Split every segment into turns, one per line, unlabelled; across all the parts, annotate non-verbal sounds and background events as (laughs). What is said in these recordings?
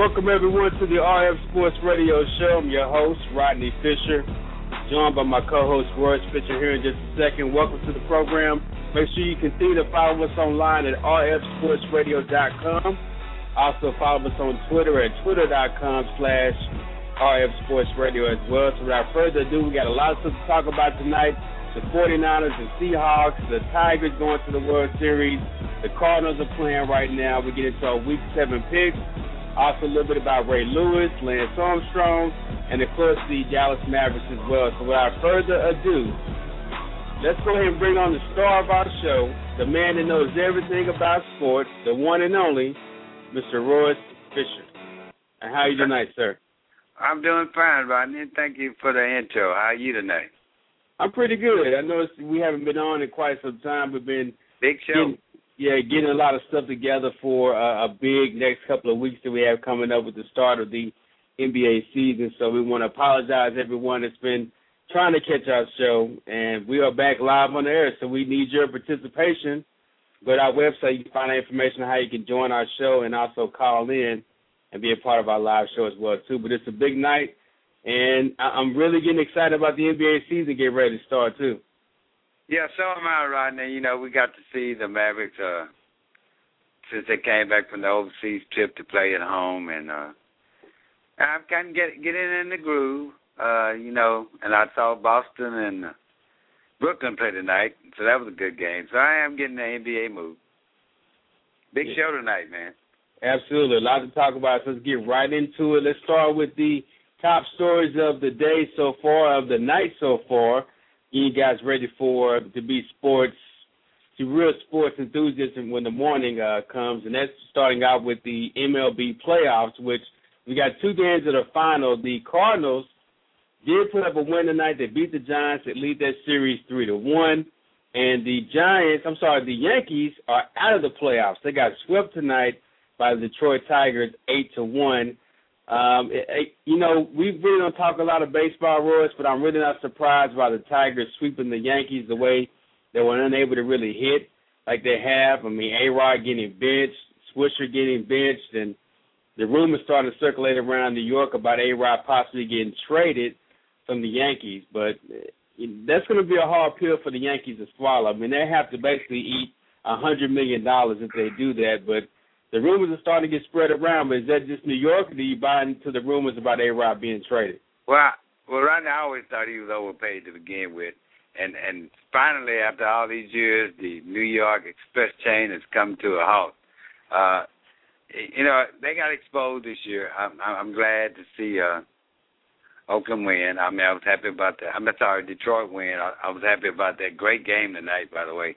Welcome everyone to the RF Sports Radio Show. I'm your host, Rodney Fisher, joined by my co-host Royce Fisher here in just a second. Welcome to the program. Make sure you continue to follow us online at rfsportsradio.com. Also follow us on Twitter at twitter.com slash rfsportsradio as well. So without further ado, we got a lot of stuff to talk about tonight. The 49ers, the Seahawks, the Tigers going to the World Series. The Cardinals are playing right now. We get into our Week 7 picks. Also, a little bit about Ray Lewis, Lance Armstrong, and of course the Dallas Mavericks as well. So, without further ado, let's go ahead and bring on the star of our show, the man that knows everything about sports, the one and only, Mr. Royce Fisher. And how are you tonight, sir?
I'm doing fine, Rodney. Thank you for the intro. How are you tonight?
I'm pretty good. I know we haven't been on in quite some time. We've been
big show.
Getting, yeah, getting a lot of stuff together for uh, a big next couple of weeks that we have coming up with the start of the NBA season. So we want to apologize everyone that's been trying to catch our show, and we are back live on the air. So we need your participation. Go to our website. You can find out information on how you can join our show and also call in and be a part of our live show as well too. But it's a big night, and I'm really getting excited about the NBA season getting ready to start too.
Yeah, so am I, Rodney. You know, we got to see the Mavericks uh since they came back from the overseas trip to play at home and uh I'm kind of get getting in the groove. Uh, you know, and I saw Boston and uh, Brooklyn play tonight, so that was a good game. So I am getting the NBA move. Big yeah. show tonight, man.
Absolutely, a lot to talk about. So let's get right into it. Let's start with the top stories of the day so far, of the night so far you guys ready for to be sports, to real sports enthusiasts when the morning uh, comes, and that's starting out with the MLB playoffs, which we got two games of the final. The Cardinals did put up a win tonight. They beat the Giants. They lead that series three to one. And the Giants, I'm sorry, the Yankees are out of the playoffs. They got swept tonight by the Detroit Tigers eight to one. Um, it, it, you know, we really don't talk a lot of baseball, Royce, but I'm really not surprised by the Tigers sweeping the Yankees the way they were unable to really hit like they have. I mean, A Rod getting benched, Swisher getting benched, and the rumors starting to circulate around New York about A Rod possibly getting traded from the Yankees. But uh, that's going to be a hard pill for the Yankees to swallow. I mean, they have to basically eat a hundred million dollars if they do that, but the rumors are starting to get spread around, but is that just New York, or do you buy into the rumors about A Rod being traded?
Well, well, right now I always thought he was overpaid to begin with, and and finally after all these years, the New York Express chain has come to a halt. Uh, you know, they got exposed this year. I'm I'm glad to see uh Oakland win. I mean, I was happy about that. I'm sorry, Detroit win. I, I was happy about that. Great game tonight, by the way.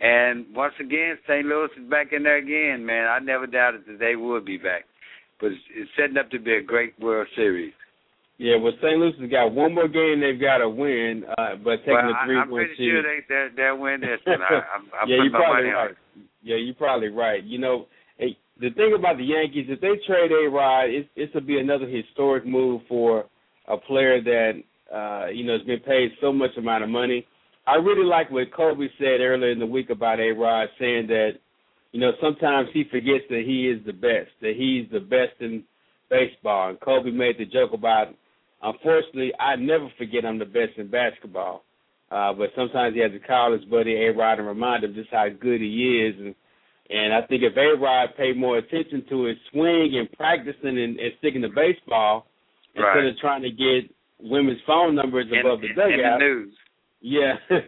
And once again, St. Louis is back in there again, man. I never doubted that they would be back. But it's, it's setting up to be a great World Series.
Yeah, well, St. Louis has got one more game they've got to win, uh, but taking
well,
the three
I'm pretty sure they they'll, they'll win this one. I, (laughs) I'm, I'm
yeah, you're probably
right.
Yeah, you're probably right. You know, hey, the thing about the Yankees, if they trade A Rod, it's this will be another historic move for a player that uh, you know has been paid so much amount of money. I really like what Kobe said earlier in the week about A Rod, saying that you know sometimes he forgets that he is the best, that he's the best in baseball. And Kobe made the joke about, unfortunately, I never forget I'm the best in basketball. Uh, but sometimes he has to call his buddy A Rod and remind him just how good he is and and I think if A Rod paid more attention to his swing and practicing and, and sticking to baseball
right.
instead of trying to get women's phone numbers
in,
above the dugout.
In the news.
Yeah. (laughs)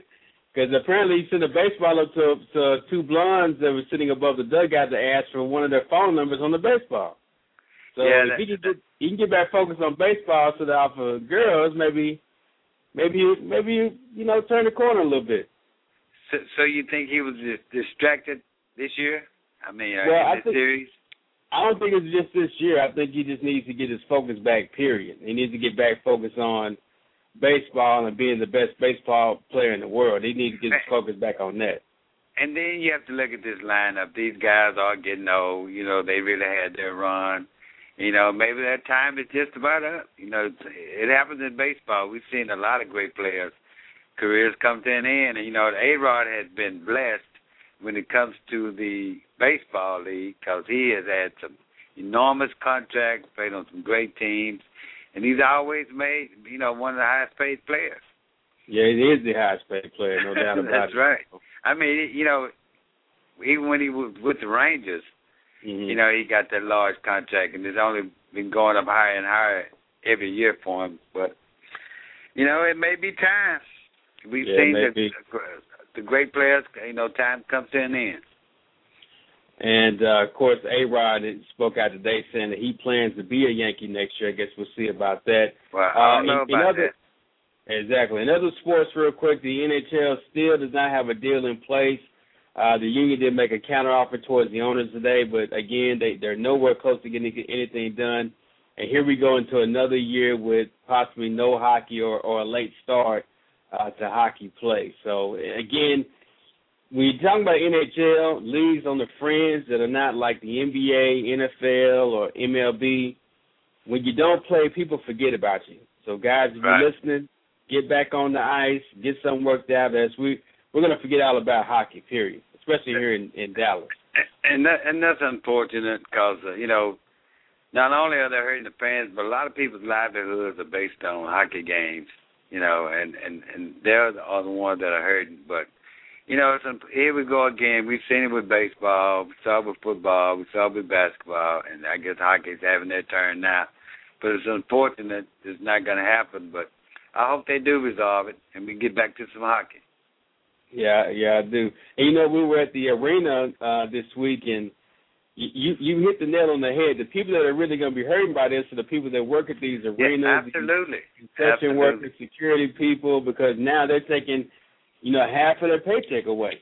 Because apparently he sent a baseball up to, to two blondes that were sitting above the dugout to ask for one of their phone numbers on the baseball. So
yeah,
if
that,
he can get he can get back focused on baseball to the alpha girls, maybe maybe maybe you you know turn the corner a little bit.
So, so you think he was just distracted this year? I mean, uh,
well,
in
I
this
think,
series?
I don't think it's just this year. I think he just needs to get his focus back. Period. He needs to get back focused on baseball and being the best baseball player in the world. He needs to get his focus back on that.
And then you have to look at this lineup. These guys are getting old. You know, they really had their run. You know, maybe that time is just about up. You know, it happens in baseball. We've seen a lot of great players' careers come to an end. And, you know, A Rod has been blessed when it comes to the baseball league because he has had some enormous contracts, played on some great teams, and he's always made you know one of the highest paid players.
Yeah, he is the highest paid player, no (laughs) doubt about
That's
it.
That's right. I mean, you know, even when he was with the Rangers,
mm-hmm.
you know, he got that large contract, and it's only been going up higher and higher every year for him. But you know, it may be time. We've
yeah,
seen the the great players, you know, time comes to an end.
And uh, of course, A Rod spoke out today saying that he plans to be a Yankee next year. I guess we'll see about that.
Well, I don't
uh,
know
in,
about
in other,
that.
Exactly. In other sports, real quick, the NHL still does not have a deal in place. Uh, the union did make a counteroffer towards the owners today, but again, they they're nowhere close to getting anything done. And here we go into another year with possibly no hockey or, or a late start uh, to hockey play. So again, when you're talking about NHL leagues on the fringe that are not like the NBA, NFL, or MLB, when you don't play, people forget about you. So guys, if
right.
you're listening, get back on the ice, get something worked out. As we we're gonna forget all about hockey, period. Especially here in, in Dallas.
And that and that's unfortunate because uh, you know, not only are they hurting the fans, but a lot of people's livelihoods are based on hockey games. You know, and and and they're the, are the ones that are hurting. But you know, it's, here we go again. We've seen it with baseball, we saw it with football, we saw it with basketball, and I guess hockey's having their turn now. But it's unfortunate it's not going to happen. But I hope they do resolve it and we get back to some hockey.
Yeah, yeah, I do. And you know, we were at the arena uh this week, and you you hit the nail on the head. The people that are really going to be hurting by this are the people that work at these arenas,
yeah, absolutely,
concession workers, security people, because now they're taking you know, half of their paycheck away.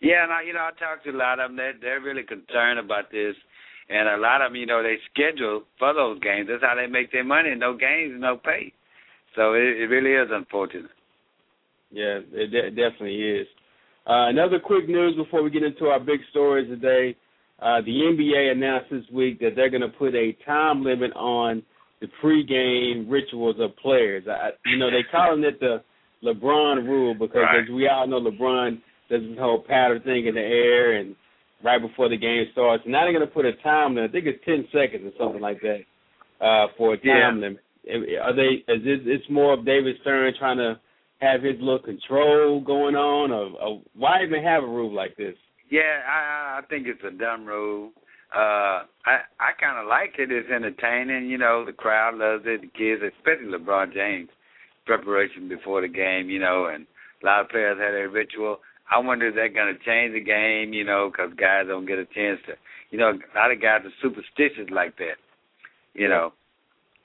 Yeah, and I, you know, I talked to a lot of them. They're, they're really concerned about this, and a lot of them, you know, they schedule for those games. That's how they make their money. No games, no pay. So it, it really is unfortunate.
Yeah, it de- definitely is. Uh, another quick news before we get into our big stories today. Uh, the NBA announced this week that they're going to put a time limit on the pregame rituals of players. I, you know, they calling it the LeBron rule because
right.
as we all know, LeBron does this whole pattern thing in the air and right before the game starts. And now they're going to put a time limit. I think it's ten seconds or something like that uh, for a time
yeah.
limit. Are they? Is it, it's more of David Stern trying to have his little control going on, or, or why even have a rule like this?
Yeah, I, I think it's a dumb rule. Uh, I I kind of like it. It's entertaining. You know, the crowd loves it. The kids, especially LeBron James preparation before the game, you know, and a lot of players had a ritual. I wonder if they're going to change the game, you know, because guys don't get a chance to, you know, a lot of guys are superstitious like that, you know.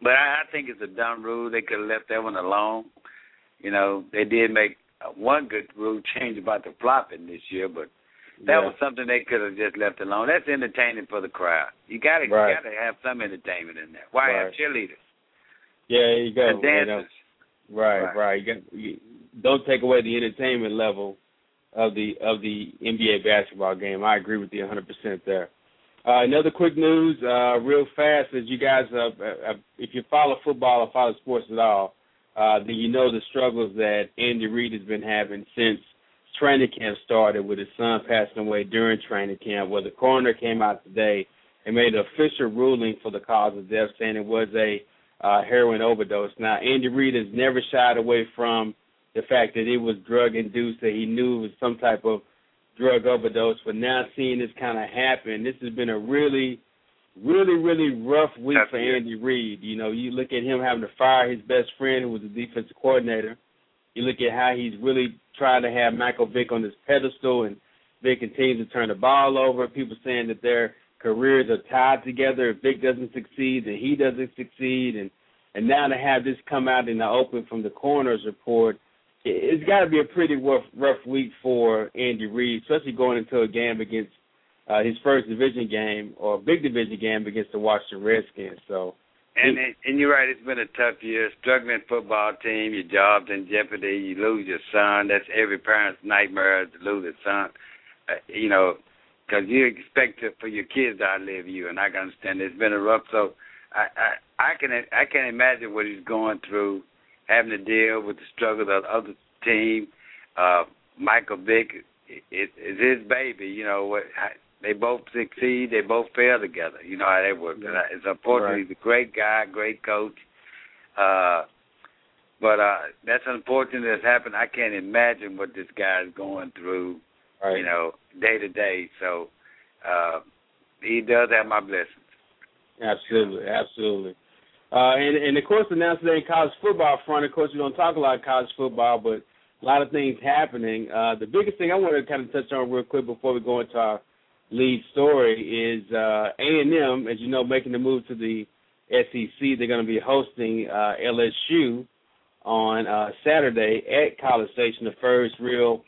But I, I think it's a dumb rule. They could have left that one alone. You know, they did make uh, one good rule change about the flopping this year, but that
yeah.
was something they could have just left alone. That's entertaining for the crowd. You got to
right.
you got to have some entertainment in there. Why
right.
have cheerleaders?
Yeah, you go.
And dancers.
Right,
right.
right. You got, you, don't take away the entertainment level of the of the NBA basketball game. I agree with you 100% there. Uh, another quick news, uh, real fast, as you guys, uh, uh, if you follow football or follow sports at all, uh, then you know the struggles that Andy Reid has been having since training camp started, with his son passing away during training camp. Where the coroner came out today and made an official ruling for the cause of death, saying it was a uh, heroin overdose. Now, Andy Reid has never shied away from the fact that it was drug induced, that he knew it was some type of drug overdose. But now seeing this kind of happen, this has been a really, really, really rough week That's for Andy Reid. You know, you look at him having to fire his best friend, who was the defensive coordinator. You look at how he's really trying to have Michael Vick on this pedestal, and Vick continues to turn the ball over. People saying that their careers are tied together. If Vick doesn't succeed, then he doesn't succeed, and and now to have this come out in the open from the coroner's report it's got to be a pretty rough rough week for Andy Reid, especially going into a game against uh, his first division game or big division game against the Washington Redskins. So.
And it, and you're right. It's been a tough year. Struggling football team, your job's in jeopardy. You lose your son. That's every parent's nightmare to lose a son. Uh, you know, because you expect to, for your kids to outlive you, and I can understand it's been a rough. So I I, I can I can imagine what he's going through having to deal with the struggle of the other team. Uh, Michael Vick is his baby. You know what? They both succeed. They both fail together. You know how they work. Yeah. It's unfortunate. Right. He's a great guy, great coach. Uh, but uh, that's unfortunate that's happened. I can't imagine what this guy is going through. Right. You know, day to day. So uh, he does have my blessings.
Absolutely, absolutely. Uh, and, and of course, announced today in college football front. Of course, we don't talk a lot of college football, but a lot of things happening. Uh, the biggest thing I want to kind of touch on real quick before we go into our lead story is uh, A&M, as you know, making the move to the SEC. They're going to be hosting uh, LSU on uh, Saturday at College Station, the first real.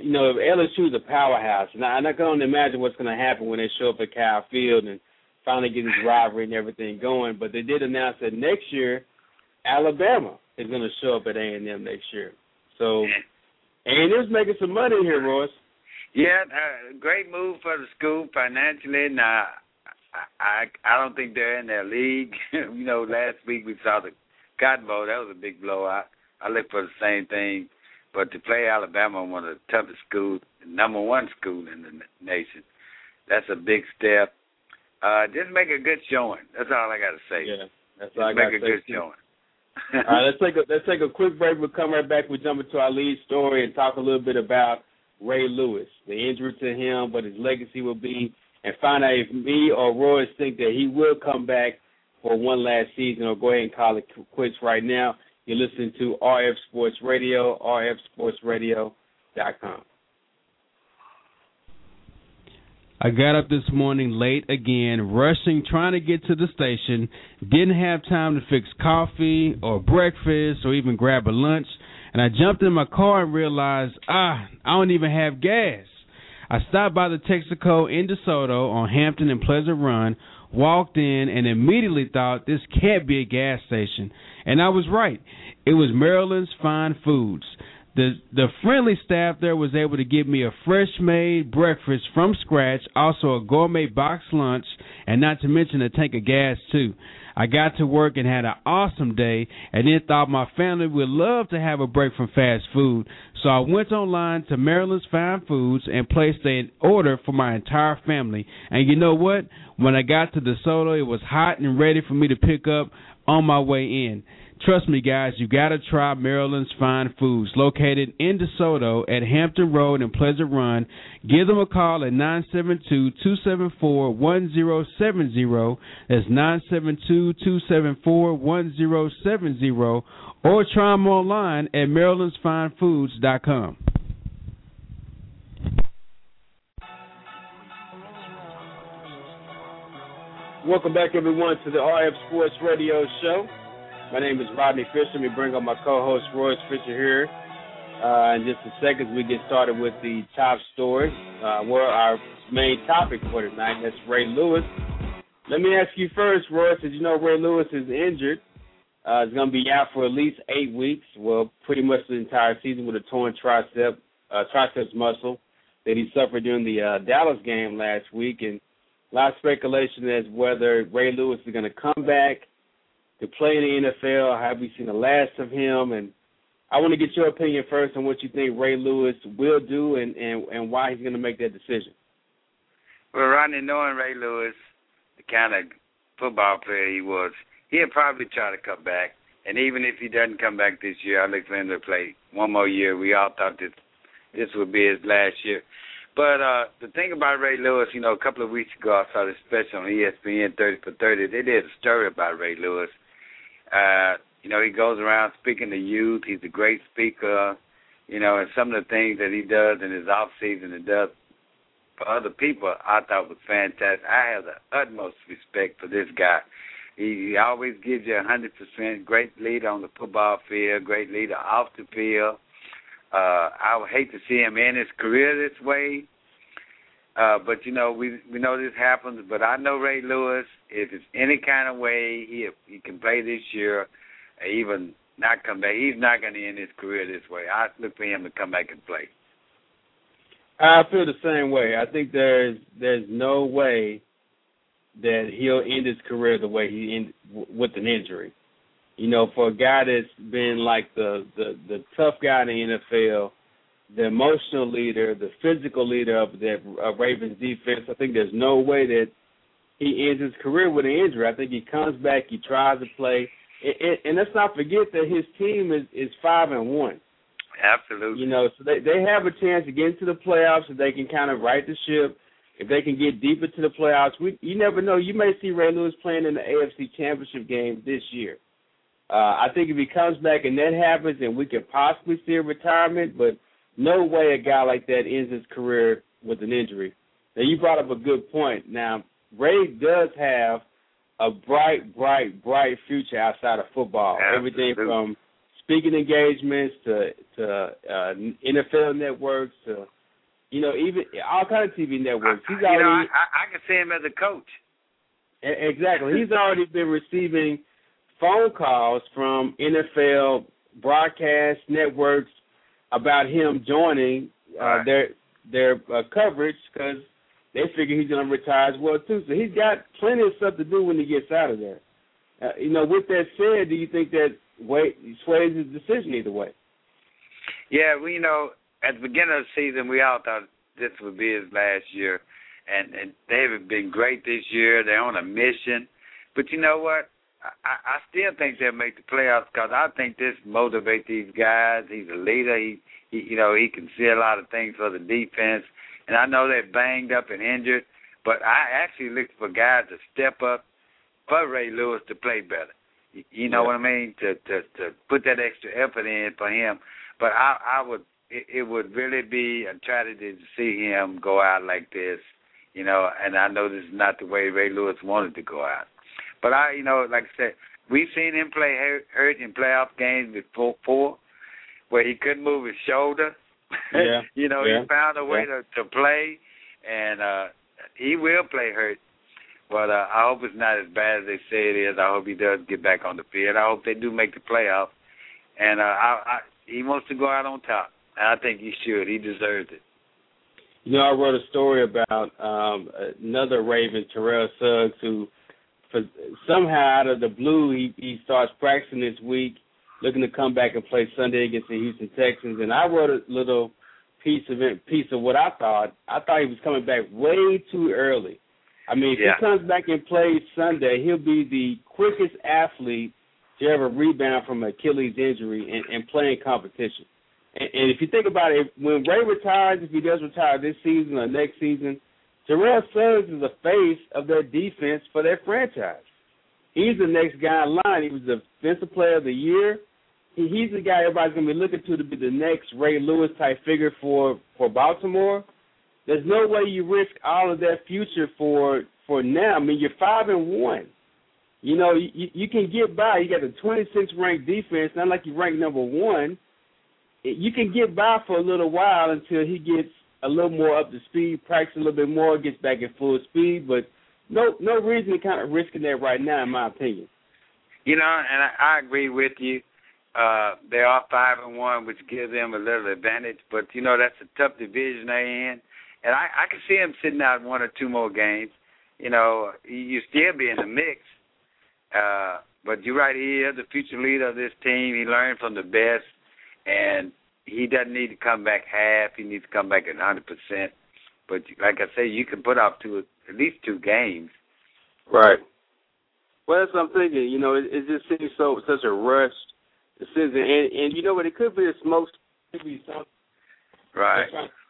You know, LSU is a powerhouse, and I, and I can only imagine what's going to happen when they show up at Kyle Field and finally get this rivalry and everything going. But they did announce that next year, Alabama is going to show up at A and M next year. So A and M's making some money here, Royce.
Yeah, uh, great move for the school financially. Now, I I don't think they're in their league. (laughs) you know, last week we saw the Cotton Bowl. That was a big blowout. I look for the same thing. But to play Alabama, one of the toughest schools, number one school in the nation, that's a big step. Uh, just make a good showing. That's all I got to say.
Yeah, that's
all
I got to
say. Make a good showing.
all right, let's take a let's take a quick break. We'll come right back. We jump into our lead story and talk a little bit about Ray Lewis, the injury to him, what his legacy will be, and find out if me or Royce think that he will come back for one last season or go ahead and call it quits right now. You're listening to RF Sports Radio, rfsportsradio.com.
I got up this morning late again, rushing, trying to get to the station. Didn't have time to fix coffee or breakfast or even grab a lunch. And I jumped in my car and realized, ah, I don't even have gas. I stopped by the Texaco in DeSoto on Hampton and Pleasant Run, walked in, and immediately thought this can't be a gas station. And I was right. It was Maryland's Fine Foods. The the friendly staff there was able to give me a fresh made breakfast from scratch, also a gourmet box lunch, and not to mention a tank of gas too. I got to work and had an awesome day, and then thought my family would love to have a break from fast food. So I went online to Maryland's Fine Foods and placed an order for my entire family. And you know what? When I got to the DeSoto, it was hot and ready for me to pick up on my way in. Trust me, guys, you got to try Maryland's Fine Foods, located in DeSoto at Hampton Road and Pleasant Run. Give them a call at 972-274-1070. That's 972-274-1070. Or try them online at marylandsfinefoods.com.
Welcome back, everyone, to the RF Sports Radio Show. My name is Rodney Fisher. We bring on my co-host Royce Fisher here. Uh, in just a second, we get started with the top story. Uh, our main topic for tonight. That's Ray Lewis. Let me ask you first, Royce. Did you know Ray Lewis is injured? Uh, he's going to be out for at least eight weeks. Well, pretty much the entire season with a torn tricep, uh, triceps muscle that he suffered during the uh, Dallas game last week. And A lot of speculation as whether Ray Lewis is going to come back to play in the NFL. Have we seen the last of him? And I want to get your opinion first on what you think Ray Lewis will do and and, and why he's going to make that decision.
Well, Rodney, knowing Ray Lewis, the kind of football player he was, he'll probably try to come back. And even if he doesn't come back this year, I look for him to play one more year. We all thought this this would be his last year. But uh the thing about Ray Lewis, you know, a couple of weeks ago I saw this special on ESPN 30 for 30. They did a story about Ray Lewis. Uh, you know, he goes around speaking to youth. He's a great speaker. You know, and some of the things that he does in his off season and does for other people, I thought was fantastic. I have the utmost respect for this guy. He, he always gives you a hundred percent. Great leader on the football field. Great leader off the field. Uh, I would hate to see him end his career this way. Uh, but you know, we we know this happens. But I know Ray Lewis. If it's any kind of way he he can play this year, even not come back, he's not going to end his career this way. I look for him to come back and play.
I feel the same way. I think there's there's no way that he'll end his career the way he ended with an injury. You know, for a guy that's been like the the the tough guy in the NFL, the emotional leader, the physical leader of that uh, Ravens defense, I think there's no way that he ends his career with an injury. I think he comes back, he tries to play, and, and, and let's not forget that his team is is five and one.
Absolutely.
You know, so they they have a chance to get into the playoffs if they can kind of right the ship. If they can get deeper to the playoffs, we you never know. You may see Ray Lewis playing in the AFC Championship game this year. Uh, I think if he comes back and that happens, and we could possibly see a retirement, but no way a guy like that ends his career with an injury. Now you brought up a good point. Now Ray does have a bright, bright, bright future outside of football.
Absolutely.
Everything from speaking engagements to to uh, NFL networks to you know even all kind of TV networks. He's
I,
already
you know, I, I can see him as a coach.
exactly. He's already been receiving phone calls from NFL broadcast networks about him joining uh, their their uh, coverage because they figure he's going to retire as well too. So he's got plenty of stuff to do when he gets out of there. Uh, you know, with that said, do you think that way sways his decision either way?
Yeah, we you know at the beginning of the season we all thought this would be his last year, and and they've been great this year. They're on a mission, but you know what? I, I still think they'll make the playoffs because I think this motivates these guys. He's a leader. He, he, you know, he can see a lot of things for the defense. And I know they're banged up and injured, but I actually look for guys to step up for Ray Lewis to play better. You, you know
Yeah.
what I mean? To to to put that extra effort in for him. But I I would it, it would really be a tragedy to see him go out like this. You know, and I know this is not the way Ray Lewis wanted to go out. But I, you know, like I said, we've seen him play hurt, in playoff games before, before where he couldn't move his shoulder. (laughs)
Yeah.
you know,
Yeah.
he found a way
Yeah.
to to play, and uh he will play hurt. But uh, I hope it's not as bad as they say it is. I hope he does get back on the field. I hope they do make the playoffs. And uh, I, I, he wants to go out on top. And I think he should. He deserves it.
You know, I wrote a story about um, another Raven, Terrell Suggs, who for somehow out of the blue he he starts practicing this week, looking to come back and play Sunday against the Houston Texans. And I wrote a little piece of it, piece of what I thought. I thought he was coming back way too early. I mean, if
Yeah.
he comes back and plays Sunday, he'll be the quickest athlete to ever rebound from Achilles injury and, and play in competition. And, and if you think about it, when Ray retires, if he does retire this season or next season, Terrell Suggs is the face of their defense for their franchise. He's the next guy in line. He was the defensive player of the year. He, he's the guy everybody's going to be looking to to be the next Ray Lewis type figure for for Baltimore. There's no way you risk all of that future for for now. I mean, you're five and one. You know, you, you can get by. You got the 26th ranked defense. Not like you rank number one. You can get by for a little while until he gets a little more up to speed, practice a little bit more, gets back at full speed. But no, no reason to kind of risking that right now, in my opinion.
You know, and I, I agree with you. Uh, they are five and one, which gives them a little advantage. But you know, that's a tough division they're in, and I, I can see them sitting out one or two more games. you know, you still be in the mix. Uh, but you're right. He is the future leader of this team. He learned from the best, and he doesn't need to come back half. He needs to come back at 100 percent. But like I say, you can put off two, at least two games.
Right. Well, that's what I'm thinking. You know, it, it just seems so such a rush. The season, and and you know what? It could be a smoke. Could be something.
Right.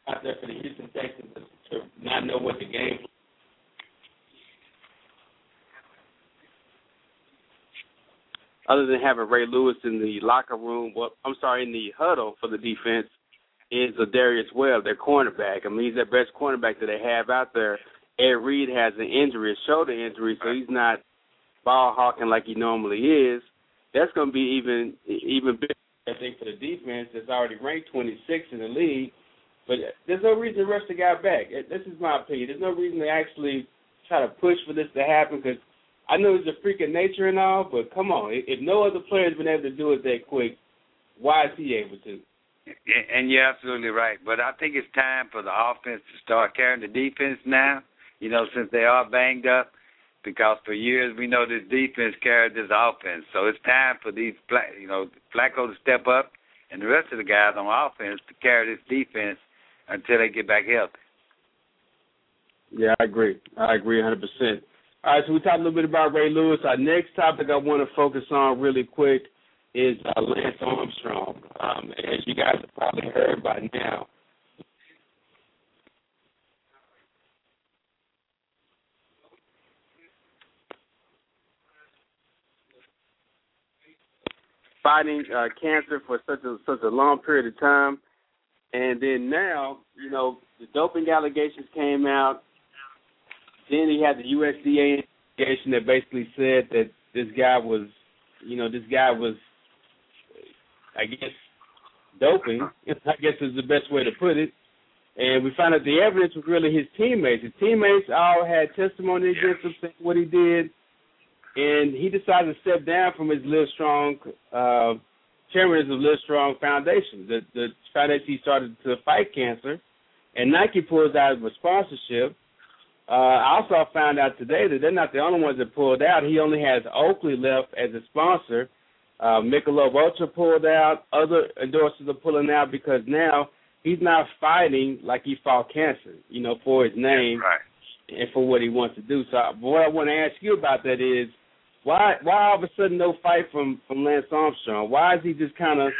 Out there for the Houston Texans to not know what the game other than having Ray Lewis in the locker room, well, I'm sorry, in the huddle for the defense, is Lardarius Webb, their cornerback. I mean, he's their best cornerback that they have out there. Ed Reed has an injury, a shoulder injury, so he's not ball hawking like he normally is. That's going to be even even bigger, I think, for the defense that's already ranked 26 in the league. But there's no reason to rush the guy back. This is my opinion. There's no reason to actually try to push for this to happen because I know he's a freak of nature and all, but come on, if no other player's been able to do it that quick, why is he able to?
And you're absolutely right. But I think it's time for the offense to start carrying the defense now. You know, since they are banged up, because for years we know this defense carried this offense. So it's time for these, you know, Flacco to step up and the rest of the guys on offense to carry this defense until they get back healthy.
Yeah, I agree. I agree 100%. All right, so we talked a little bit about Ray Lewis. Our next topic I want to focus on really quick is uh, Lance Armstrong. Um, as you guys have probably heard by now, fighting uh, cancer for such a such a long period of time, and then now, you know, the doping allegations came out. Then he had the USADA investigation that basically said that this guy was, you know, this guy was, I guess, doping. I guess is the best way to put it. And we found out the evidence was really his teammates. His teammates all had testimony against him saying what he did, and he decided to step down from his Live Strong uh, chairman of Live Strong Foundation, the the foundation he started to fight cancer. And Nike pulls out of a sponsorship. Uh, I also found out today that they're not the only ones that pulled out. He only has Oakley left as a sponsor. Uh, Michelob Ultra pulled out. Other endorsers are pulling out because now he's not fighting like he fought cancer, you know, for his name
right.
and for what he wants to do. So what I want to ask you about that is why why all of a sudden no fight from from Lance Armstrong? Why is he just kind of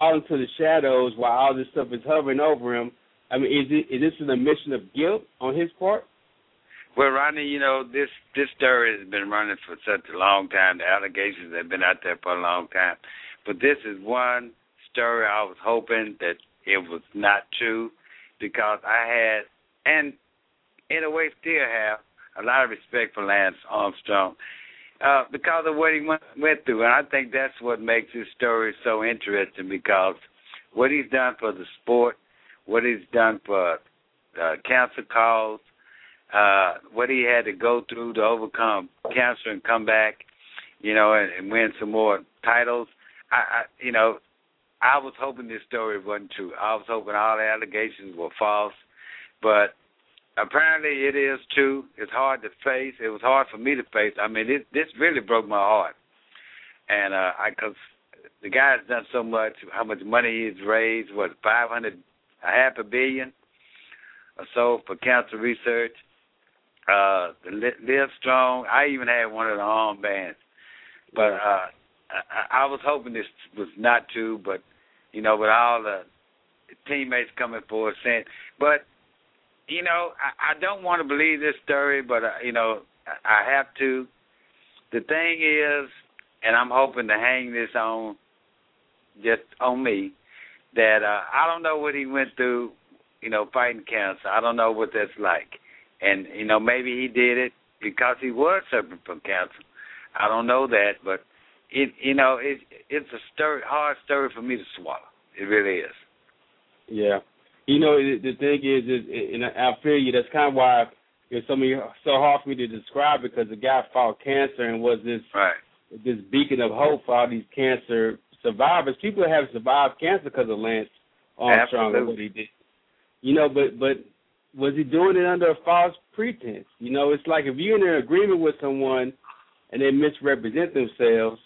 out into the shadows while all this stuff is hovering over him? I mean, is it is this an admission of guilt on his part?
Well, Rodney, you know this this story has been running for such a long time. The allegations have been out there for a long time, but this is one story I was hoping that it was not true because I had and in a way still have a lot of respect for Lance Armstrong uh, because of what he went, went through, and I think that's what makes this story so interesting because what he's done for the sport, what he's done for uh, cancer cause, uh, what he had to go through to overcome cancer and come back, you know, and, and win some more titles. I, I, you know, I was hoping this story wasn't true. I was hoping all the allegations were false, but apparently it is true. It's hard to face. It was hard for me to face. I mean, it, this really broke my heart, and uh, I because the guy's done so much. How much money he's raised? What five hundred, a half a billion or so for cancer research uh Live Strong. I even had one of the armbands, but uh I, I was hoping this was not true, but you know, with all the teammates coming forward saying, but you know, I, I don't want to believe this story, but uh, you know, I have to. The thing is, and I'm hoping to hang this on just on me that uh I don't know what he went through, you know, fighting cancer. I don't know what that's like and you know maybe he did it because he was suffering from cancer. I don't know that, but it you know it it's a story, hard story for me to swallow. It really is.
Yeah, you know the, the thing is, is and I feel you. That's kind of why it's so many so hard for me to describe because the guy fought cancer and was this
right.
this beacon of hope for all these cancer survivors. People have survived cancer because of Lance Armstrong
Absolutely.
and what he did. You know, but but was he doing it under a false pretense? You know, it's like if you're in an agreement with someone and they misrepresent themselves,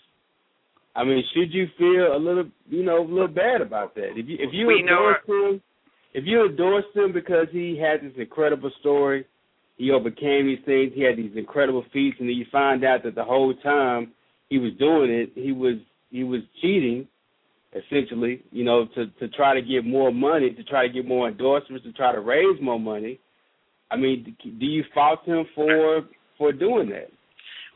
I mean, should you feel a little, you know, a little bad about that? If you if you
we
endorse him, if you endorse him because he had this incredible story, he overcame these things, he had these incredible feats, and then you find out that the whole time he was doing it, he was he was cheating, essentially, you know, to to try to get more money, to try to get more endorsements, to try to raise more money. I mean, do you fault him for for doing that?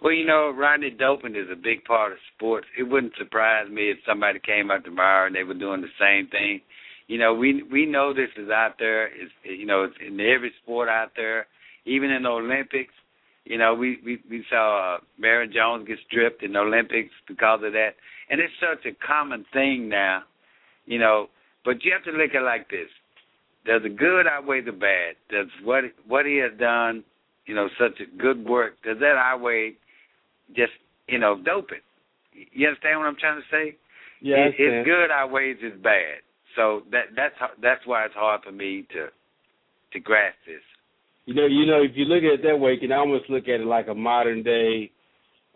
Well, you know, Rodney doping is a big part of sports. It wouldn't surprise me if somebody came out tomorrow and they were doing the same thing. You know, we we know this is out there. It's you know, it's in every sport out there, even in the Olympics. You know, we we we saw uh, Marion Jones get stripped in the Olympics because of that, and it's such a common thing now. You know, but you have to look at it like this: does the good outweigh the bad? Does what what he has done, you know, such a good work, does that outweigh just you know doping. You understand what I'm trying to say?
Yeah,
it, it's good outweighs his bad. So that that's that's why it's hard for me to to grasp this.
You know, you know, if you look at it that way, you can almost look at it like a modern day.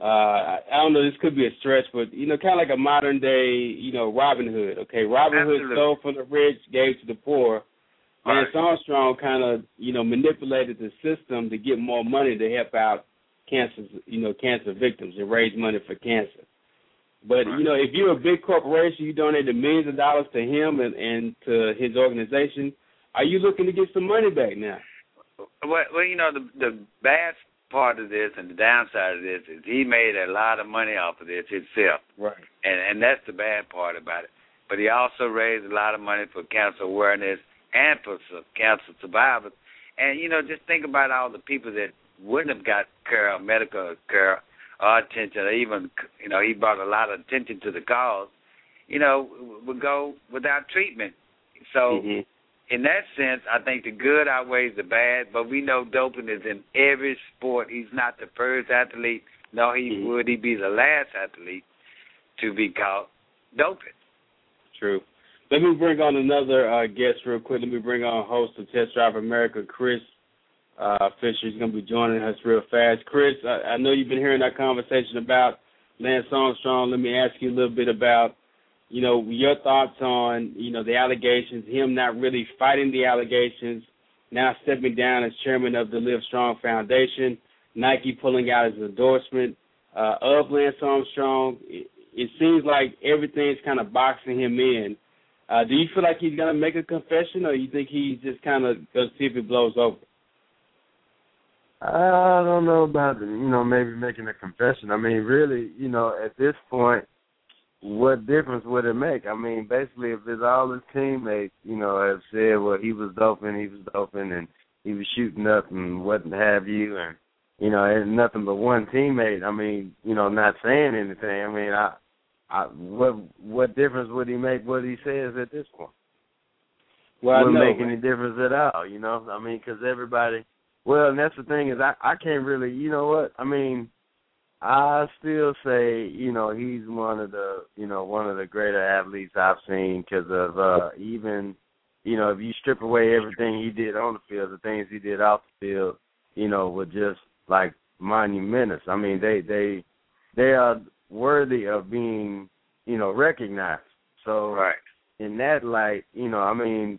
Uh, I don't know. This could be a stretch, but you know, kind of like a modern day, you know, Robin Hood. Okay, Robin
Absolutely.
Hood stole from the rich, gave to the poor. Lance
Right.
Armstrong kind of, you know, manipulated the system to get more money to help out cancer, you know, cancer victims and raise money for cancer. But
Right.
you know, if you're a big corporation, you donate the millions of dollars to him and, and to his organization. Are you looking to get some money back now?
Well, well, you know, the the bad part of this and the downside of this is he made a lot of money off of this himself,
Right.
and and that's the bad part about it. But he also raised a lot of money for cancer awareness and for cancer survivors. And you know, just think about all the people that wouldn't have got care, medical care, or attention, or even you know, he brought a lot of attention to the cause. You know, would go without treatment. So
Mhm.
In that sense, I think the good outweighs the bad. But we know doping is in every sport. He's not the first athlete, nor he
Mhm.
would he be the last athlete to be caught doping.
True. Let me bring on another uh, guest real quick. Let me bring on host of Test Drive America, Chris uh, Fisher. He's going to be joining us real fast. Chris, I, I know you've been hearing that conversation about Lance Armstrong. Let me ask you a little bit about, you know, your thoughts on, you know, the allegations, him not really fighting the allegations, now stepping down as chairman of the Live Strong Foundation, Nike pulling out his endorsement uh, of Lance Armstrong. It, it seems like everything's kind of boxing him in. Uh, do you feel like he's gonna make a confession, or you think he's just kind of gonna see if it blows over?
I don't know about you know maybe making a confession. I mean, really, you know, at this point, what difference would it make? I mean, basically, if it's all his teammates, you know, have said, well, he was doping, he was doping, and he was shooting up and what have you, and you know, it's nothing but one teammate. I mean, you know, not saying anything. I mean, I, I, what what difference would he make? What he says at this point?
Well,
wouldn't
know.
make any difference at all. You know, I mean, because everybody. Well, and that's the thing is, I I can't really. You know what? I mean, I still say, you know, he's one of the, you know, one of the greater athletes I've seen because of uh even, you know, if you strip away everything he did on the field, the things he did off the field, you know, were just like monumentous. I mean, they they they are worthy of being, you know, recognized. So
Right.
in that light, you know, I mean,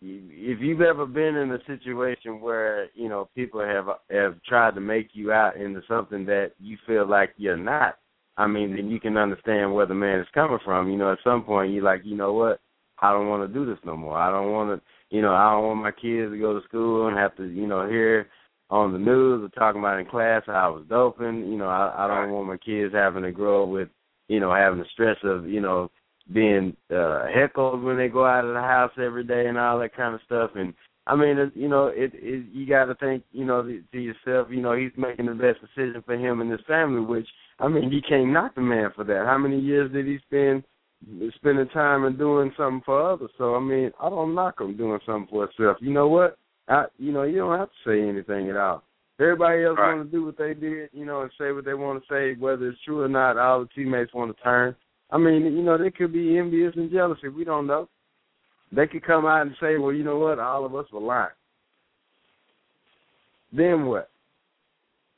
if you've ever been in a situation where you know people have have tried to make you out into something that you feel like you're not, I mean, then you can understand where the man is coming from. You know, at some point you're like, you know what, I don't want to do this no more. I don't want to, you know, I don't want my kids to go to school and have to, you know, hear on the news or talking about in class how I was doping. You know, I, I don't want my kids having to grow up with, you know, having the stress of, you know, being uh heckled when they go out of the house every day and all that kind of stuff and I mean, it, you know, it, it you got to think, you know, to, to yourself, you know, he's making the best decision for him and his family. Which I mean, you can't knock the man for that. How many years did he spend spending time and doing something for others? So I mean, I don't knock him doing something for himself. You know what? I, you know, you don't have to say anything at all. Everybody else
Right.
want to do what they did, you know, and say what they want to say, whether it's true or not. All the teammates want to turn. I mean, you know, they could be envious and jealousy. We don't know. They could come out and say, well, you know what? All of us were lying. then what?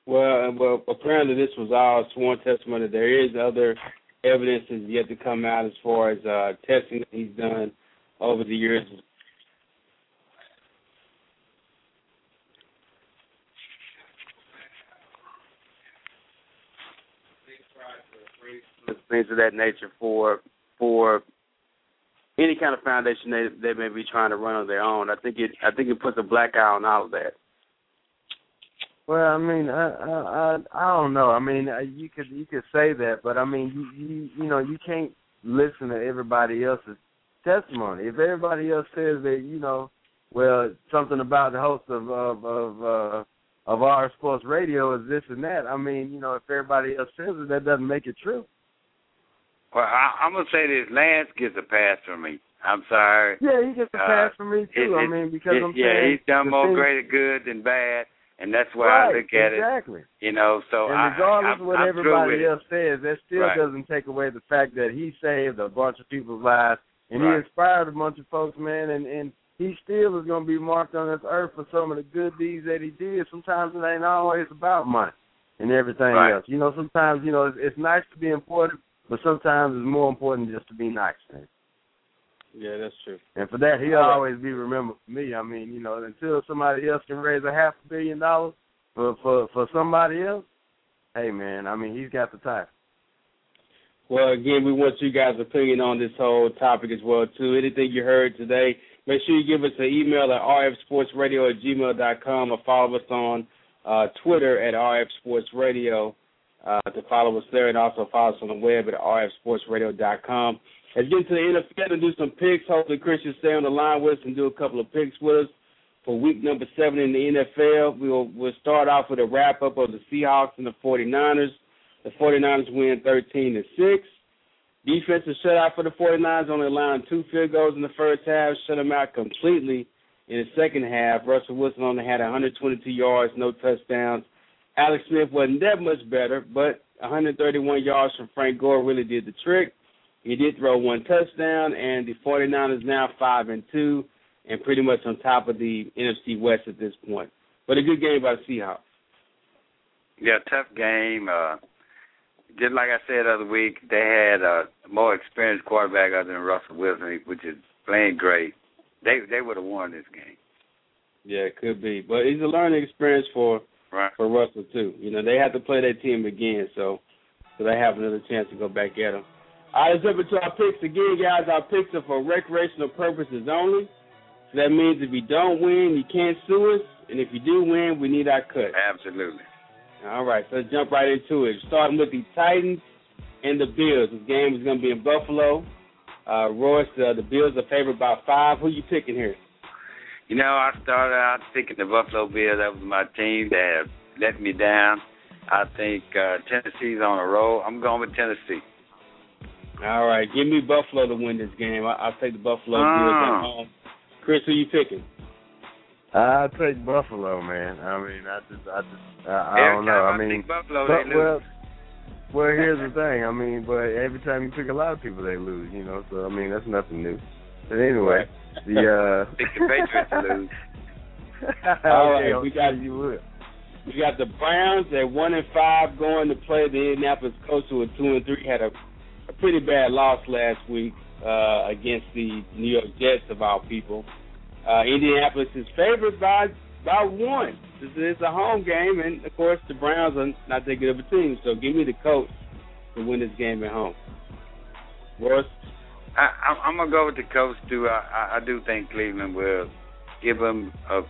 Well, well, apparently this was all sworn testimony. There is other evidence is yet to come out as far as uh, testing that he's done over the years.
Things of that nature for for any kind of foundation they they may be trying to run on their own. I think it I think it puts a black eye on all of that.
Well, I mean, I I I, don't know. I mean, you could you could say that, but I mean, you you you know, you can't listen to everybody else's testimony. If everybody else says that, you know, well, something about the host of of of uh of our sports radio is this and that. I mean, you know, if everybody else says it, that doesn't make it true.
Well, I, I'm gonna say this: Lance gets a pass from me. I'm sorry.
Yeah, he gets a
Uh,
pass from me too.
It-
I mean, because
it-
I'm
yeah,
saying
he's done more
thing-
greater good than bad, and that's why
right,
I look at it.
exactly.
You know, so
and
I,
regardless
I,
of what
I'm
everybody else says, that still
Right.
doesn't take away the fact that he saved a bunch of people's lives and
Right.
he inspired a bunch of folks, man, and and he still is going to be marked on this earth for some of the good deeds that he did. Sometimes it ain't always about money and everything
Right.
else. You know, sometimes you know it's, it's nice to be important, but sometimes it's more important just to be nice. Man.
Yeah, that's true.
And for that, he'll
right.
always be remembered for me. I mean, you know, until somebody else can raise a half a billion dollars for for for somebody else, hey man, I mean, he's got the title.
Well, again, we want you guys' opinion on this whole topic as well too. Anything you heard today, make sure you give us an email at rfsportsradio at gmail.com or follow us on uh, Twitter at rfsportsradio uh, to follow us there, and also follow us on the web at rfsportsradio.com. Let's get into the NFL and do some picks. Hopefully, Chris will stay on the line with us and do a couple of picks with us for week number seven in the NFL. We'll we'll start off with a wrap up of the Seahawks and the 49ers. The 49ers win 13 to 6. Defensive shutout for the 49ers, only allowing two field goals in the first half, shut them out completely in the second half. Russell Wilson only had 122 yards, no touchdowns. Alex Smith wasn't that much better, but 131 yards from Frank Gore really did the trick. He did throw one touchdown, and the 49ers now 5 and 2 and pretty much on top of the NFC West at this point. But a good game by the Seahawks.
Yeah, tough game. Uh, just like I said the other week, they had a more experienced quarterback other than Russell Wilson, which is playing great. They they would have won this game.
Yeah, it could be, but it's a learning experience for
Right.
for Russell too. You know, they have to play their team again, so so they have another chance to go back at them. All right, let's jump into our picks again, guys. Our picks are for recreational purposes only. So that means if you don't win, you can't sue us, and if you do win, we need our cut.
Absolutely.
All right, so let's jump right into it. Starting with the Titans and the Bills. This game is going to be in Buffalo. Uh, Royce, uh, the Bills are favored by five. Who are you picking here?
You know, I started out thinking the Buffalo Bills. That was my team that let me down. I think uh, Tennessee's on a roll. I'm going with Tennessee.
All right, give me Buffalo to win this game. I, I'll take the Buffalo. Bills at home. Chris, who you picking?
I take Buffalo, man. I mean, I just, I just, I, I
Every
don't know.
time
I mean,
Buffalo,
but,
they lose.
well, well, here's the (laughs) thing. I mean, but every time you pick a lot of people, they lose. You know, so I mean, that's nothing new. But anyway, the uh,
Pick the Patriots to lose. (laughs)
All
okay,
right, we got-
you.
We got the Browns at one and five going to play the Indianapolis Colts, who are two and three. Had a, a pretty bad loss last week uh, against the New York Jets of all people. Uh, Indianapolis is favored by by one. This is a home game, and of course the Browns are not that good of a team. So give me the Colts to win this game at home. Royce,
I, I'm, I'm gonna go with the Colts too. I, I, I do think Cleveland will give them a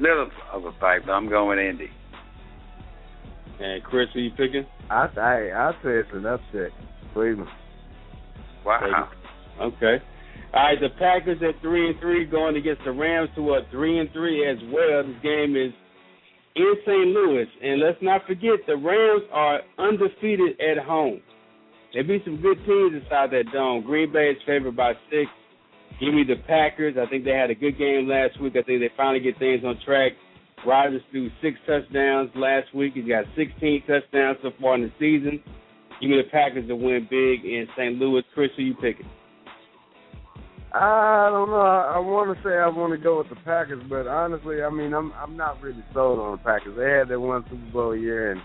little of a fight, but I'm going with Indy.
and Chris, who you picking?
I, I, I say it's an upset, Cleveland.
Wow.
Okay. All right, the Packers at three and three going against the Rams who are three and three as well. This game is in St. Louis, and let's not forget the Rams are undefeated at home. They beat some good teams inside that dome. Green Bay is favored by six. Give me the Packers. I think they had a good game last week. I think they finally get things on track. Rodgers threw six touchdowns last week. He's got 16 touchdowns so far in the season. Give me the Packers to win big in St. Louis. Chris, who you picking?
I don't know. I, I want to say I want to go with the Packers, but honestly, I mean, I'm I'm not really sold on the Packers. They had that one Super Bowl year, and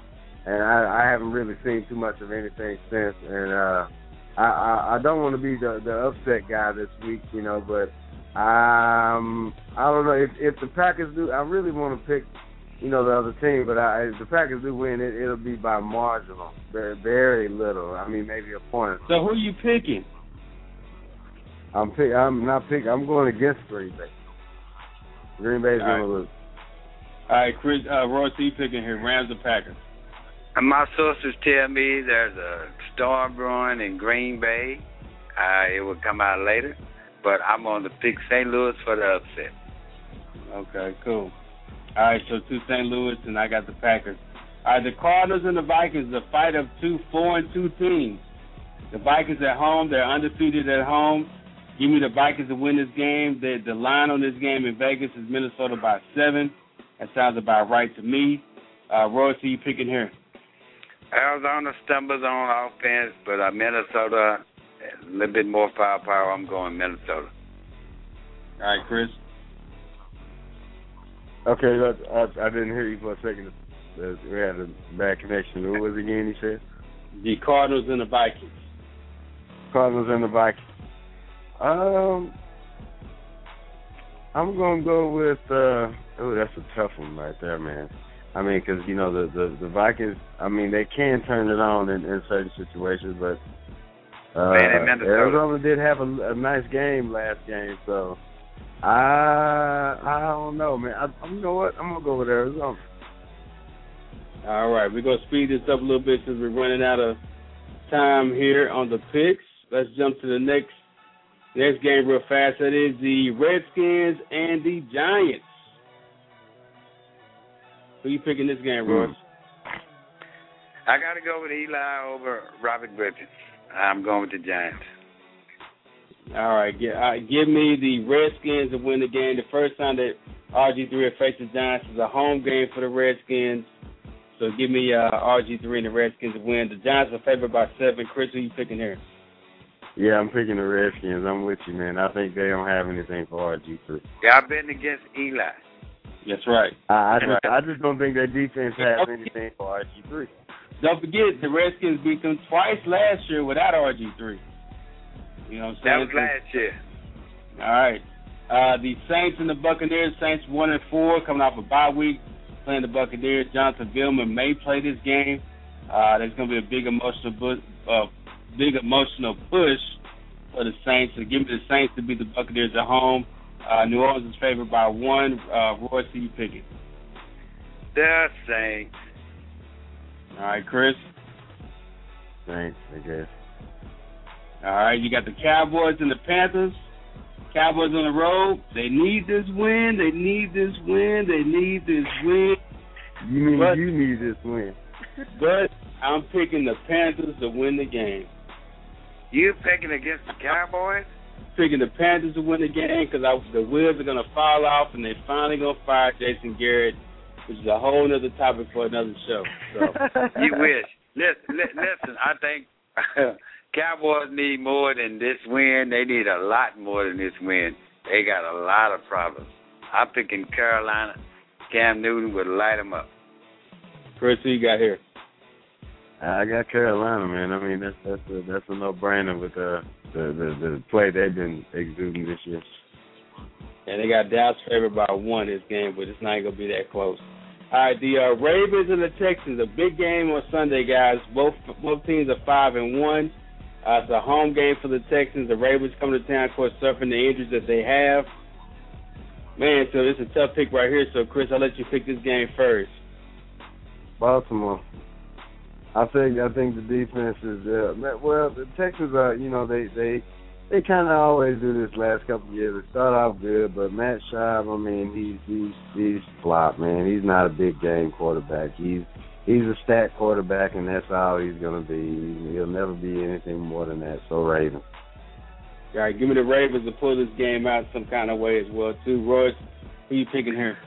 and I, I haven't really seen too much of anything since. And uh, I, I I don't want to be the the upset guy this week, you know, but um, I don't know if if the Packers do. I really want to pick, you know, the other team, but I, if the Packers do win, it it'll be by marginal, very very little. I mean, maybe a point.
So who are you picking?
I'm pick. I'm not picking. I'm going against Green Bay. Green Bay's
All
going
right.
to lose.
All right, Chris, uh, Royce, you picking here? Rams or Packers?
And my sources tell me there's a storm brewing in Green Bay. Uh, it will come out later, but I'm going to pick St. Louis for the upset.
Okay, cool. All right, so two St. Louis, and I got the Packers. All right, the Cardinals and the Vikings, the fight of two four and two teams. The Vikings at home, they're undefeated at home. Give me the Vikings to win this game. The the line on this game in Vegas is Minnesota by seven. That sounds about right to me. Uh, Royce, who you picking here?
Arizona stumbles on offense, but uh, Minnesota a little bit more firepower. I'm going Minnesota.
All right, Chris.
Okay, that, I, I didn't hear you for a second. Uh, We had a bad connection. Who was it again? You said
The Cardinals and the Vikings.
Cardinals and the Vikings. Um, I'm gonna go with. uh Oh, that's a tough one right there, man. I mean, because you know the, the the Vikings. I mean, they can turn it on in, in certain situations, but uh,
Man,
Arizona did have a, a nice game last game, so I I don't know, man. I, I'm you know what? I'm gonna go with Arizona.
All right, we're gonna speed this up a little bit since we're running out of time here on the picks. Let's jump to the next next game real fast. That is the Redskins and the Giants. Who you picking this game, Royce?
I got to go with Eli over Robert Griffin. I'm going with the Giants.
All right, give, uh, give me the Redskins to win the game. The first time that RG3 has faced the Giants is a home game for the Redskins. So give me uh, RG3 and the Redskins to win. The Giants are favored by seven. Chris, who you picking here?
Yeah, I'm picking the Redskins. I'm with you, man. I think they don't have anything for RG3.
Yeah, I've been against Eli.
That's right.
I, I just
Right.
I just don't think that defense has anything for RG3.
Don't forget, the Redskins beat them twice last year without RG3. You know what I'm saying?
That was last year.
All right. Uh, the Saints and the Buccaneers. Saints one and four, coming off a bye week, playing the Buccaneers. Jonathan Vilma may play this game. Uh, there's going to be a big emotional, bu- uh, big emotional push for the Saints. So give me the Saints to beat the Buccaneers at home. Uh, New Orleans is favored by one. Uh, Royce, who you picking?
The Saints.
All right, Chris.
Thanks, I guess.
All right, you got the Cowboys and the Panthers. Cowboys on the road. They need this win. They need this win. They need this win.
You mean
But-
you need this win?
But I'm picking the Panthers to win the game.
You picking against the Cowboys?
Picking the Panthers to win the game because the wheels are going to fall off and they're finally going to fire Jason Garrett, which is a whole other topic for another show. So (laughs)
You wish. Listen, listen. I think (laughs) Cowboys need more than this win. They need a lot more than this win. They got a lot of problems. I'm picking Carolina. Cam Newton would light them up.
Chris, who you got here?
I got Carolina, man. I mean that's that's a that's a no brainer with uh, the the the play they've been exuding this year.
And they got Dallas favored by one this game, but it's not going to be that close. All right, the uh, Ravens and the Texans, a big game on Sunday, guys. Both both teams are five and one. Uh, it's a home game for the Texans. The Ravens come to town, of course, suffering the injuries that they have. Man, so it's a tough pick right here. So, Chris, I'll let you pick this game first.
Baltimore. I think I think the defense is uh, well the Texans are you know they they they kind of always do this last couple of years. They start off good, but Matt Schaub, I mean he's he's he's flop man. He's not a big game quarterback. He's he's a stat quarterback, and that's all he's gonna be. He'll never be anything more than that. So Ravens.
All right, give me the Ravens to pull this game out some kind of way as well, too. Royce, who you picking here?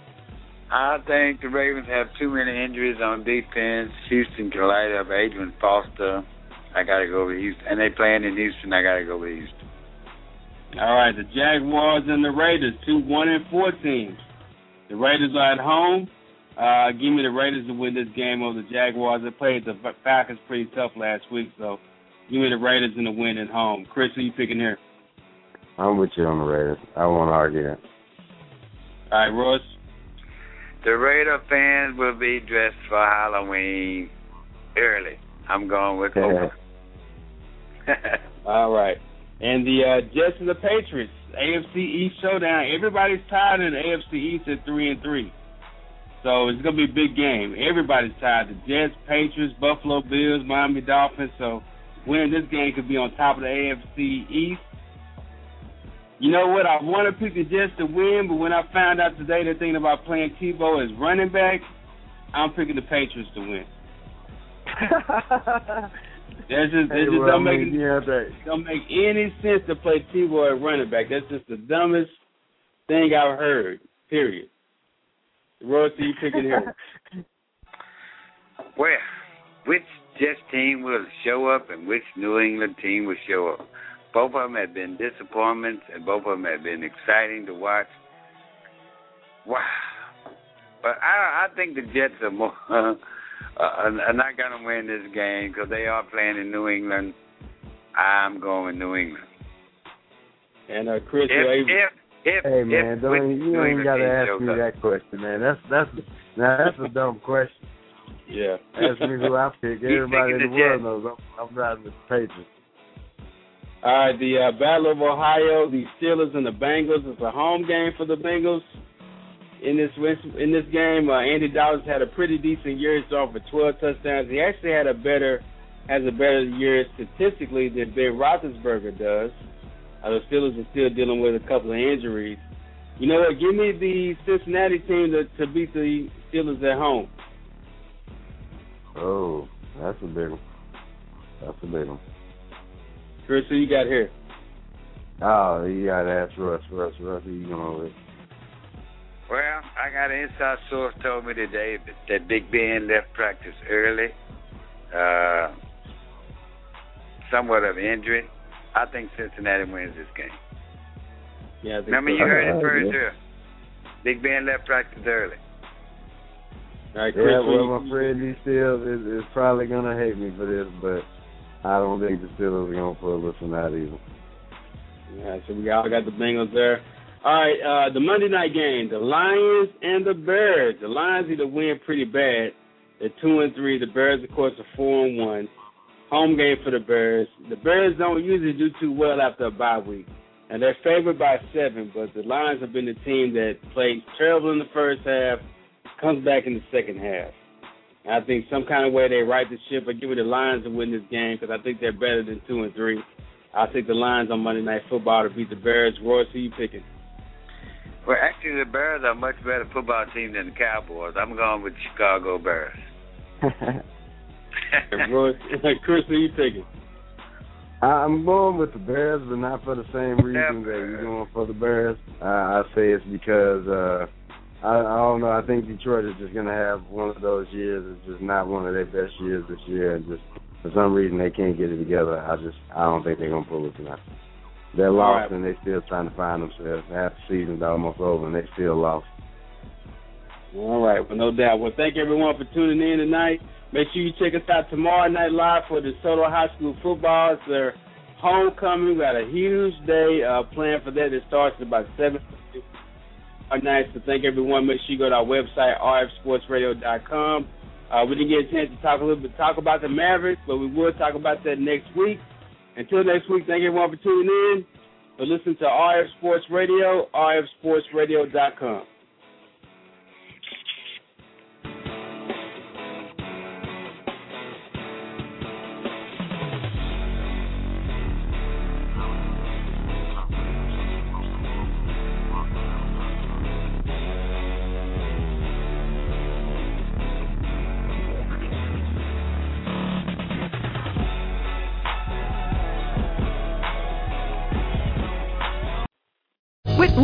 I think the Ravens have too many injuries on defense. Houston can light up Arian Foster. I got to go with Houston. And they playing in Houston. I got to go with Houston.
All right, the Jaguars and the Raiders, two one and four teams. The Raiders are at home. Uh, give me the Raiders to win this game over the Jaguars. They played the Falcons pretty tough last week, so give me the Raiders in the win at home. Chris, who you picking here?
I'm with you on the Raiders. I won't argue that.
All right, Royce.
The Raider fans will be dressed for Halloween early. I'm going with Oakland. (laughs)
All right. And the uh, Jets and the Patriots, AFC East showdown. Everybody's tied in the AFC East at three and three. So it's gonna be a big game. Everybody's tied. The Jets, Patriots, Buffalo Bills, Miami Dolphins. So winning this game could be on top of the AFC East. You know what? I want to pick the Jets to win, but when I found out today they're thinking about playing Tebow as running back, I'm picking the Patriots to win. (laughs) That's just,
hey,
it just
well,
don't make
mean, yeah, that,
don't make any sense to play Tebow at running back. That's just the dumbest thing I've heard. Period. Royce, you picking here? (laughs)
well, which Jets team will show up and which New England team will show up? Both of them have been disappointments, and both of them have been exciting to watch. Wow! But I, I think the Jets are more (laughs) uh, are not going to win this game because they are playing in New England. I'm going with New England.
And uh, Chris,
if, if, if,
hey man,
if,
don't even, you ain't got to ask me
up.
that question, man. That's that's now that's a dumb question.
Yeah.
Ask me who I pick. Everybody in the, the world knows I'm, I'm riding with the Patriots.
All right, the uh, Battle of Ohio, the Steelers and the Bengals. It's a home game for the Bengals. In this in this game, uh, Andy Dalton had a pretty decent year. He's off for 12 touchdowns. He actually had a better has a better year statistically than Ben Roethlisberger does. Uh, the Steelers are still dealing with a couple of injuries. You know what? Give me the Cincinnati team to, to beat the Steelers at home.
Oh, that's a big one. That's a big one.
Chris, who you got here?
Oh, you got to ask Russ. Russ, Russ, who you going with?
Well, I got an inside source told me today that, that Big Ben left practice early, uh, somewhat of injury. I think Cincinnati wins this game.
Yeah, I
Remember,
so.
you heard it
Uh,
first here. Big Ben left practice early.
All right, Chris,
Yeah, well, my friend he still is, is probably gonna hate me for this, but I don't think the Steelers are gonna pull this one out either.
Yeah, so we all got the Bengals there. All right, uh, the Monday night game, the Lions and the Bears. The Lions either win pretty bad. They're two and three. The Bears, of course, are four and one. Home game for the Bears. The Bears don't usually do too well after a bye week, and they're favored by seven. But the Lions have been the team that plays terrible in the first half, comes back in the second half. And I think some kind of way they right the ship. I give it the Lions to win this game because I think they're better than two and three. I'll take the Lions on Monday Night Football to beat the Bears. Royce, who you picking?
Well, actually, the Bears are a much better football team than the Cowboys. I'm going with the Chicago Bears. (laughs)
Royce, (laughs) Chris, who you picking?
I'm going with the Bears, but not for the same reason that you're going for the Bears. Uh, I say it's because uh, I, I don't know. I think Detroit is just going to have one of those years. It's just not one of their best years this year, and just for some reason they can't get it together. I just I don't think they're going to pull it tonight. They're lost
right.
and they're still trying to find themselves. Half the season's almost over and they're still lost.
All right, well, no doubt. Well, thank everyone for tuning in tonight. Make sure you check us out tomorrow night live for the Soto High School football. It's their homecoming. We got a huge day uh, planned for that. It starts at about 7 night. So thank everyone. Make sure you go to our website, rfsportsradio.com. Uh, we didn't get a chance to talk a little bit, talk about the Mavericks, but we will talk about that next week. Until next week, thank everyone for tuning in. So listen to RF Sports Radio, rfsportsradio.com.